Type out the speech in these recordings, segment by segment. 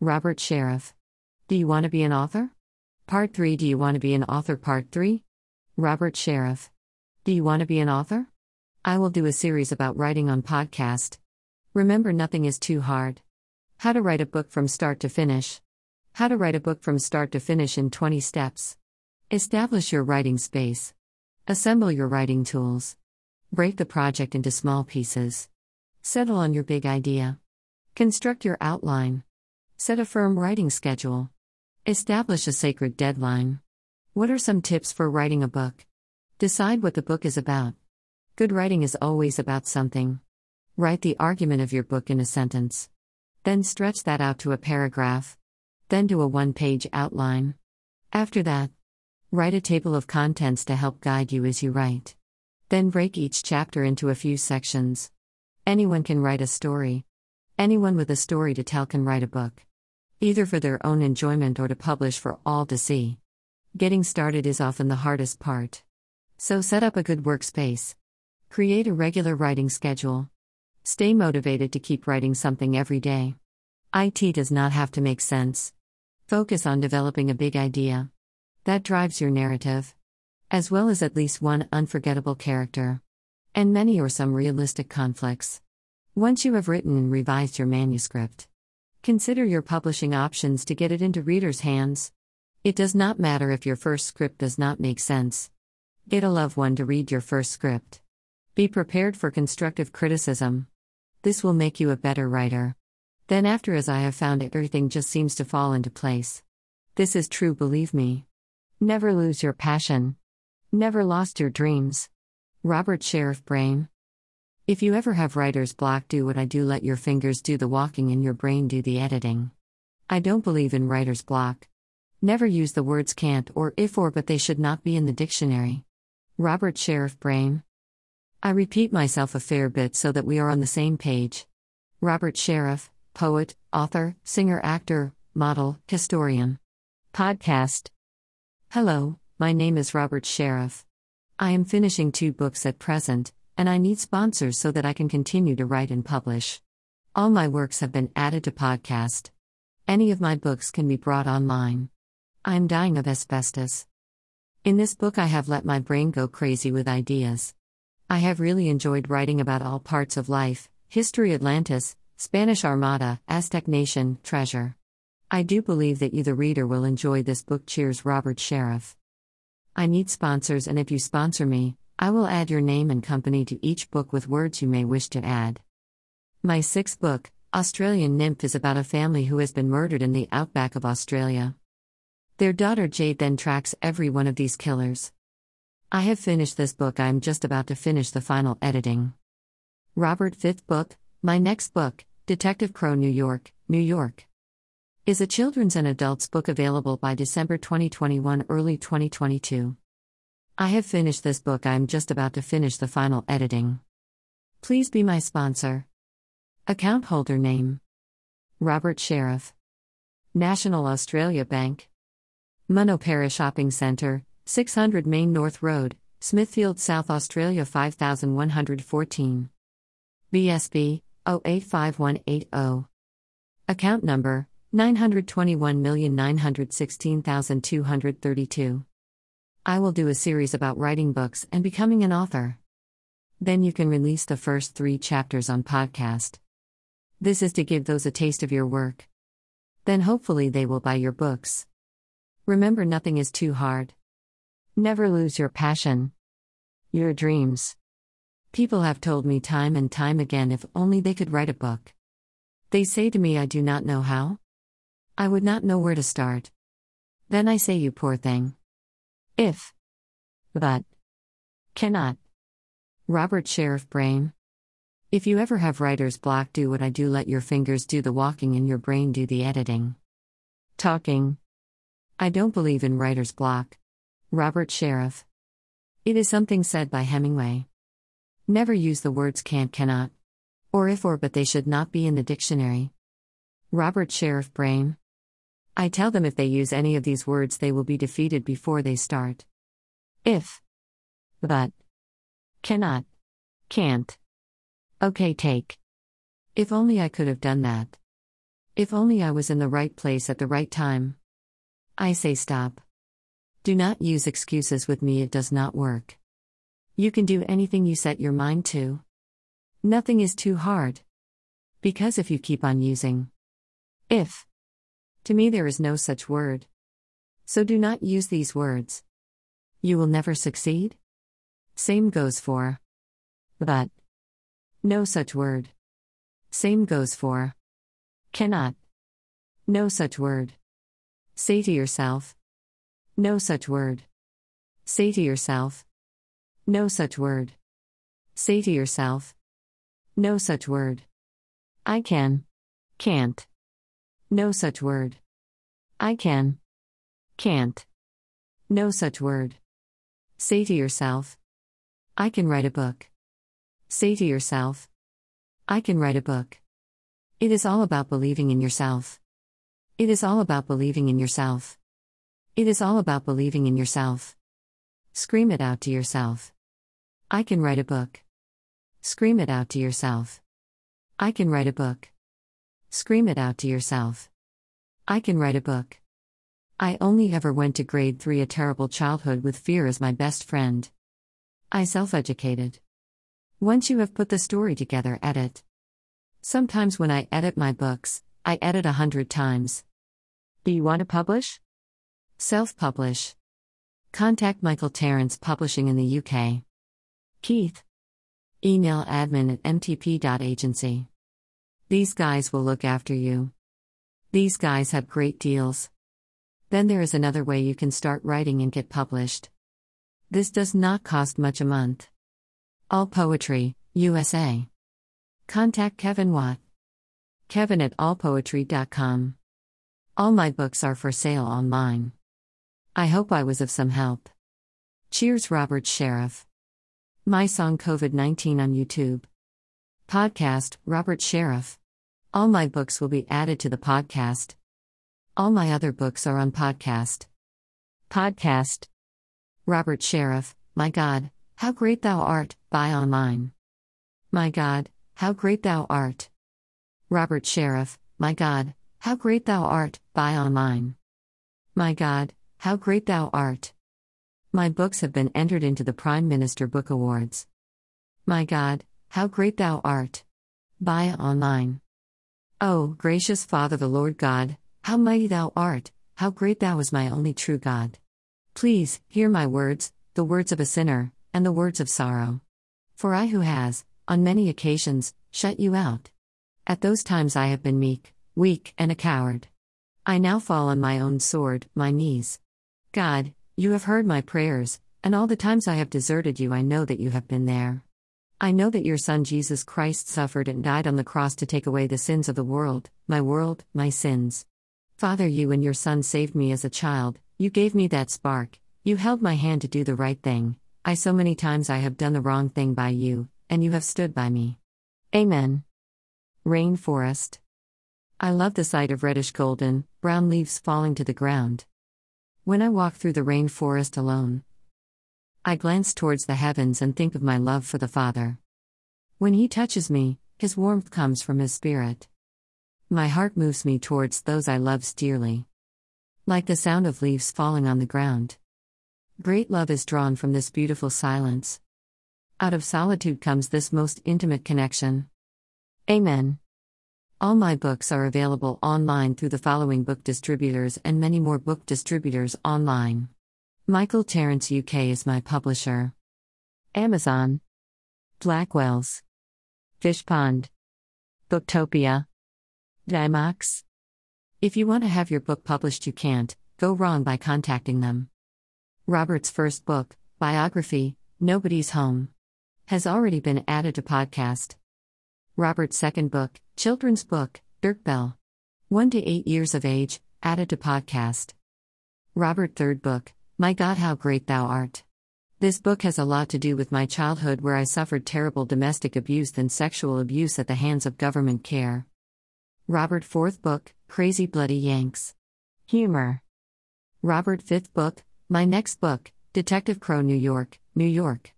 Robert Sheriff. Do you want to be an author? Part 3 Do you want to be an author? Part 3. Robert Sheriff. Do you want to be an author? I will do a series about writing on podcast. Remember, nothing is too hard. How to write a book from start to finish. How to write a book from start to finish in 20 steps. Establish your writing space. Assemble your writing tools. Break the project into small pieces. Settle on your big idea. Construct your outline. Set a firm writing schedule. Establish a sacred deadline. What are some tips for writing a book? Decide what the book is about. Good writing is always about something. Write the argument of your book in a sentence. Then stretch that out to a paragraph. Then do a one page outline. After that, write a table of contents to help guide you as you write. Then break each chapter into a few sections. Anyone can write a story. Anyone with a story to tell can write a book either for their own enjoyment or to publish for all to see. Getting started is often the hardest part. So set up a good workspace. Create a regular writing schedule. Stay motivated to keep writing something every day. IT does not have to make sense. Focus on developing a big idea. That drives your narrative. As well as at least one unforgettable character. And many or some realistic conflicts. Once you have written and revised your manuscript, Consider your publishing options to get it into readers' hands. It does not matter if your first script does not make sense. Get a loved one to read your first script. Be prepared for constructive criticism. This will make you a better writer. Then, after, as I have found, everything just seems to fall into place. This is true, believe me. Never lose your passion. Never lost your dreams. Robert Sheriff Brain. If you ever have writer's block, do what I do let your fingers do the walking and your brain do the editing. I don't believe in writer's block. Never use the words can't or if or but they should not be in the dictionary. Robert Sheriff Brain. I repeat myself a fair bit so that we are on the same page. Robert Sheriff, poet, author, singer, actor, model, historian. Podcast. Hello, my name is Robert Sheriff. I am finishing two books at present, and I need sponsors so that I can continue to write and publish. All my works have been added to podcast. Any of my books can be brought online. I'm dying of asbestos. In this book, I have let my brain go crazy with ideas. I have really enjoyed writing about all parts of life history, Atlantis, Spanish Armada, Aztec Nation, treasure. I do believe that you, the reader, will enjoy this book. Cheers, Robert Sheriff. I need sponsors, and if you sponsor me, I will add your name and company to each book with words you may wish to add. My sixth book, Australian Nymph, is about a family who has been murdered in the outback of Australia. Their daughter Jade then tracks every one of these killers. I have finished this book, I am just about to finish the final editing. Robert Fifth book, my next book, Detective Crow New York, New York. Is a children's and adults book available by December 2021, early 2022. I have finished this book, I am just about to finish the final editing. Please be my sponsor. Account holder name Robert Sheriff. National Australia Bank. Munno Shopping Centre, 600 Main North Road, Smithfield, South Australia 5114. BSB 085180. Account number 921916232. I will do a series about writing books and becoming an author. Then you can release the first three chapters on podcast. This is to give those a taste of your work. Then hopefully they will buy your books. Remember, nothing is too hard. Never lose your passion. Your dreams. People have told me time and time again if only they could write a book. They say to me, I do not know how. I would not know where to start. Then I say, You poor thing. If. But. Cannot. Robert Sheriff Brain. If you ever have writer's block, do what I do let your fingers do the walking and your brain do the editing. Talking. I don't believe in writer's block. Robert Sheriff. It is something said by Hemingway. Never use the words can't, cannot, or if or but they should not be in the dictionary. Robert Sheriff Brain. I tell them if they use any of these words, they will be defeated before they start. If. But. Cannot. Can't. Okay, take. If only I could have done that. If only I was in the right place at the right time. I say stop. Do not use excuses with me, it does not work. You can do anything you set your mind to. Nothing is too hard. Because if you keep on using if, to me there is no such word. So do not use these words. You will never succeed? Same goes for but. No such word. Same goes for cannot. No such word. Say to yourself. No such word. Say to yourself. No such word. Say to yourself. No such word. I can. Can't. No such word. I can. Can't. No such word. Say to yourself. I can write a book. Say to yourself. I can write a book. It is all about believing in yourself. It is all about believing in yourself. It is all about believing in yourself. Scream it out to yourself. I can write a book. Scream it out to yourself. I can write a book. Scream it out to yourself. I can write a book. I only ever went to grade 3 a terrible childhood with fear as my best friend. I self educated. Once you have put the story together, edit. Sometimes when I edit my books, I edit a hundred times. Do you want to publish? Self publish. Contact Michael Terence Publishing in the UK. Keith. Email admin at mtp.agency. These guys will look after you. These guys have great deals. Then there is another way you can start writing and get published. This does not cost much a month. All Poetry, USA. Contact Kevin Watt. Kevin at allpoetry.com. All my books are for sale online. I hope I was of some help. Cheers, Robert Sheriff. My song COVID 19 on YouTube. Podcast, Robert Sheriff. All my books will be added to the podcast. All my other books are on podcast. Podcast. Robert Sheriff, my God, how great thou art, buy online. My God, how great thou art. Robert Sheriff, my God, how great thou art, buy online. My God, how great thou art. My books have been entered into the Prime Minister Book Awards. My God, how great thou art. Buy online. Oh, gracious Father, the Lord God, how mighty thou art, how great thou is my only true God. Please, hear my words, the words of a sinner, and the words of sorrow. For I who has, on many occasions, shut you out. At those times I have been meek, weak, and a coward. I now fall on my own sword, my knees. God, you have heard my prayers, and all the times I have deserted you, I know that you have been there. I know that your Son Jesus Christ suffered and died on the cross to take away the sins of the world, my world, my sins. Father, you and your Son saved me as a child, you gave me that spark, you held my hand to do the right thing. I so many times I have done the wrong thing by you, and you have stood by me. Amen. Rainforest. I love the sight of reddish golden, brown leaves falling to the ground. When I walk through the rainforest alone, I glance towards the heavens and think of my love for the Father. When He touches me, His warmth comes from His Spirit. My heart moves me towards those I love dearly. Like the sound of leaves falling on the ground. Great love is drawn from this beautiful silence. Out of solitude comes this most intimate connection. Amen. All my books are available online through the following book distributors and many more book distributors online. Michael Terence UK is my publisher. Amazon. Blackwells. Fishpond. Booktopia. Dymocks. If you want to have your book published, you can't go wrong by contacting them. Robert's first book, biography, Nobody's Home has already been added to podcast. Robert's second book, children's book, Dirk Bell. 1 to 8 years of age, added to podcast. Robert third book, My God How Great Thou Art. This book has a lot to do with my childhood where I suffered terrible domestic abuse and sexual abuse at the hands of government care. Robert fourth book, Crazy Bloody Yanks. Humor. Robert fifth book, My next book, Detective Crow New York, New York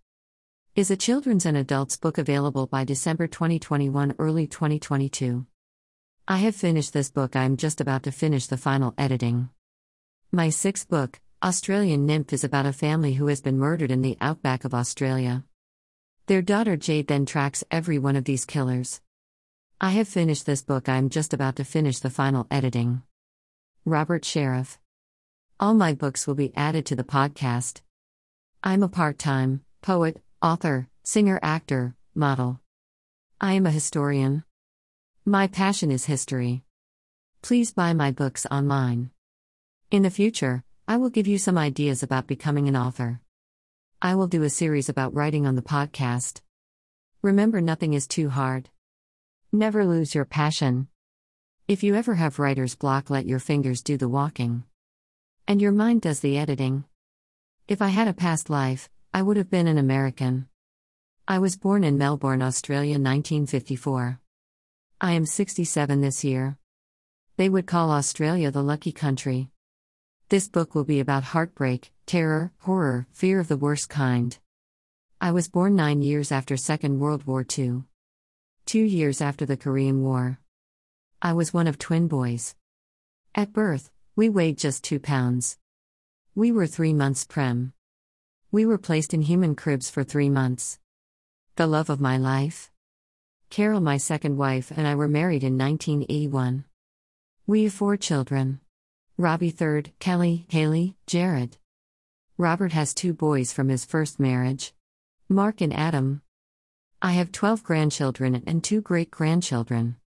is a children's and adults book available by December 2021, early 2022. I have finished this book, I am just about to finish the final editing. My sixth book, Australian Nymph, is about a family who has been murdered in the outback of Australia. Their daughter Jade then tracks every one of these killers. I have finished this book, I am just about to finish the final editing. Robert Sheriff. All my books will be added to the podcast. I'm a part time poet, author, singer, actor, model. I am a historian. My passion is history. Please buy my books online. In the future, I will give you some ideas about becoming an author. I will do a series about writing on the podcast. Remember, nothing is too hard. Never lose your passion. If you ever have writer's block, let your fingers do the walking. And your mind does the editing. If I had a past life, I would have been an American. I was born in Melbourne, Australia, 1954. I am 67 this year. They would call Australia the lucky country. This book will be about heartbreak, terror, horror, fear of the worst kind. I was born nine years after Second World War II. Two years after the Korean War. I was one of twin boys. At birth, we weighed just two pounds. We were three months prem. We were placed in humidicribs for three months. The love of my life? Carol, my second wife, and I were married in 1981. We have four children Robbie, third, Kelly, Haley, Jared. Robert has two boys from his first marriage Mark and Adam. I have 12 grandchildren and two great grandchildren.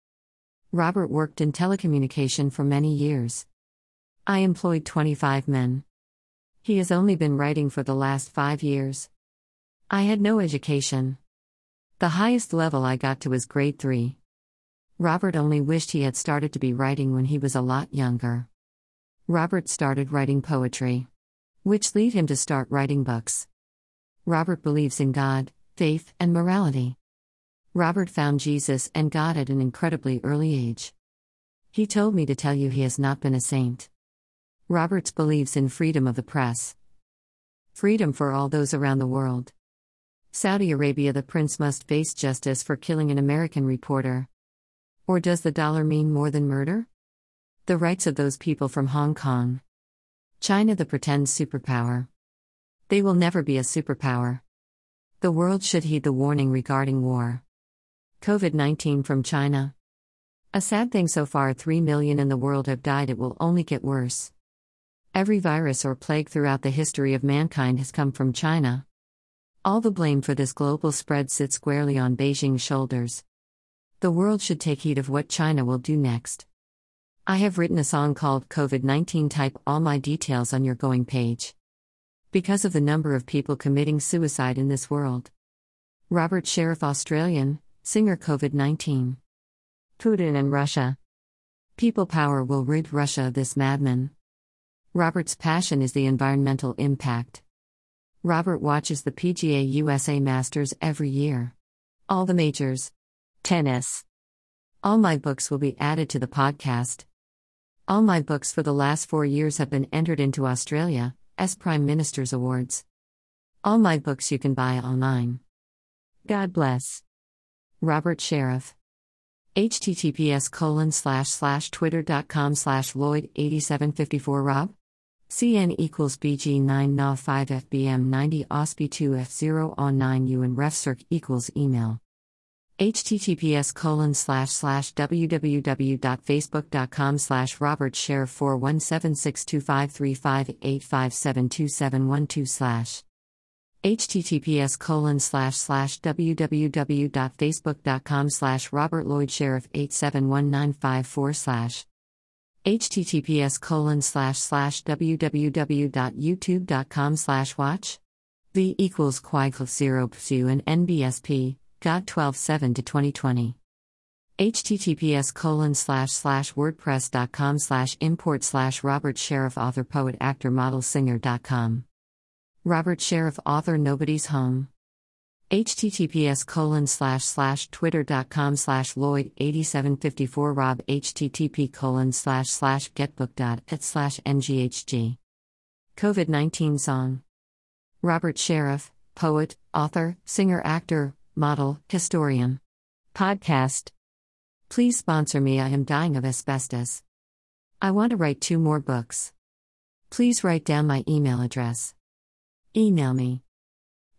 Robert worked in telecommunication for many years. I employed 25 men. He has only been writing for the last five years. I had no education. The highest level I got to was grade 3. Robert only wished he had started to be writing when he was a lot younger. Robert started writing poetry, which lead him to start writing books. Robert believes in God, faith, and morality. Robert found Jesus and God at an incredibly early age. He told me to tell you he has not been a saint. Roberts believes in freedom of the press. Freedom for all those around the world. Saudi Arabia, the prince must face justice for killing an American reporter. Or does the dollar mean more than murder? The rights of those people from Hong Kong. China, the pretend superpower. They will never be a superpower. The world should heed the warning regarding war. COVID 19 from China. A sad thing so far 3 million in the world have died, it will only get worse. Every virus or plague throughout the history of mankind has come from China. All the blame for this global spread sits squarely on Beijing's shoulders. The world should take heed of what China will do next. I have written a song called COVID 19 Type all my details on your going page. Because of the number of people committing suicide in this world. Robert Sheriff, Australian, singer COVID 19. Putin and Russia. People power will rid Russia of this madman. Robert's passion is the environmental impact. Robert watches the PGA USA Masters every year. All the majors. Tennis. All my books will be added to the podcast. All my books for the last four years have been entered into Australia as Prime Minister's Awards. All my books you can buy online. God bless. Robert Sheriff. https colon slash slash twitter.com slash lloyd 8754 rob CN equals BG 9 Na 5 FBM 90 OSPI 2 F0 on 9 U and RefCirc equals email. Https colon slash slash www.facebook.com slash robert share 417625358572712 slash https colon slash slash www.facebook.com slash robert lloyd sheriff 871954 slash https colon slash slash www.youtube.com slash watch v equals 0 psu and nbsp got 12 7 to 2020 https colon slash slash wordpress.com slash import slash robert sheriff author poet actor model singer.com robert sheriff author nobody's home. Https colon slash slash twitter.com slash lloyd 8754 rob http colon slash slash mghg covid-19 song. Robert sheriff poet author singer actor model historian podcast Please sponsor me, I am dying of asbestos. I want to write two more books. Please write down my email address. Email me.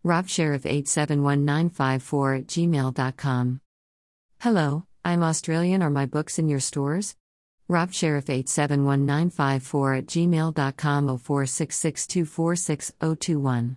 robsheriff871954 at gmail.com. Hello, I'm Australian. Are my books in your stores? robsheriff871954 at gmail.com 0466246021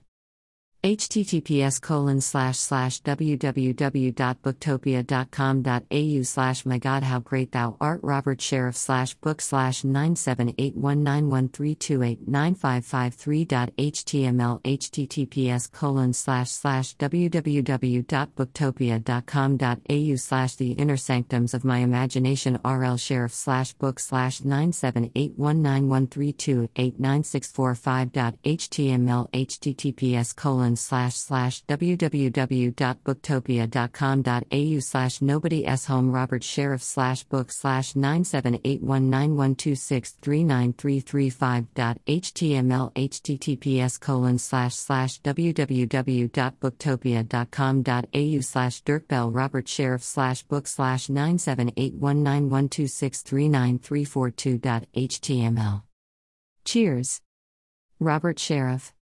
https colon slash slash www.booktopia.com.au slash my god how great thou art robert sheriff slash book slash 9781913289553.html https colon slash slash www.booktopia.com.au slash the inner sanctums of my imagination rl sheriff slash book slash 9781913289645.html https colon slash slash www.booktopia.com.au slash nobody s home robert sheriff slash book slash 9781912639335.html https colon slash slash www.booktopia.com.au slash dirkbell robert sheriff slash book slash 9781912639342.html Cheers. Robert Sheriff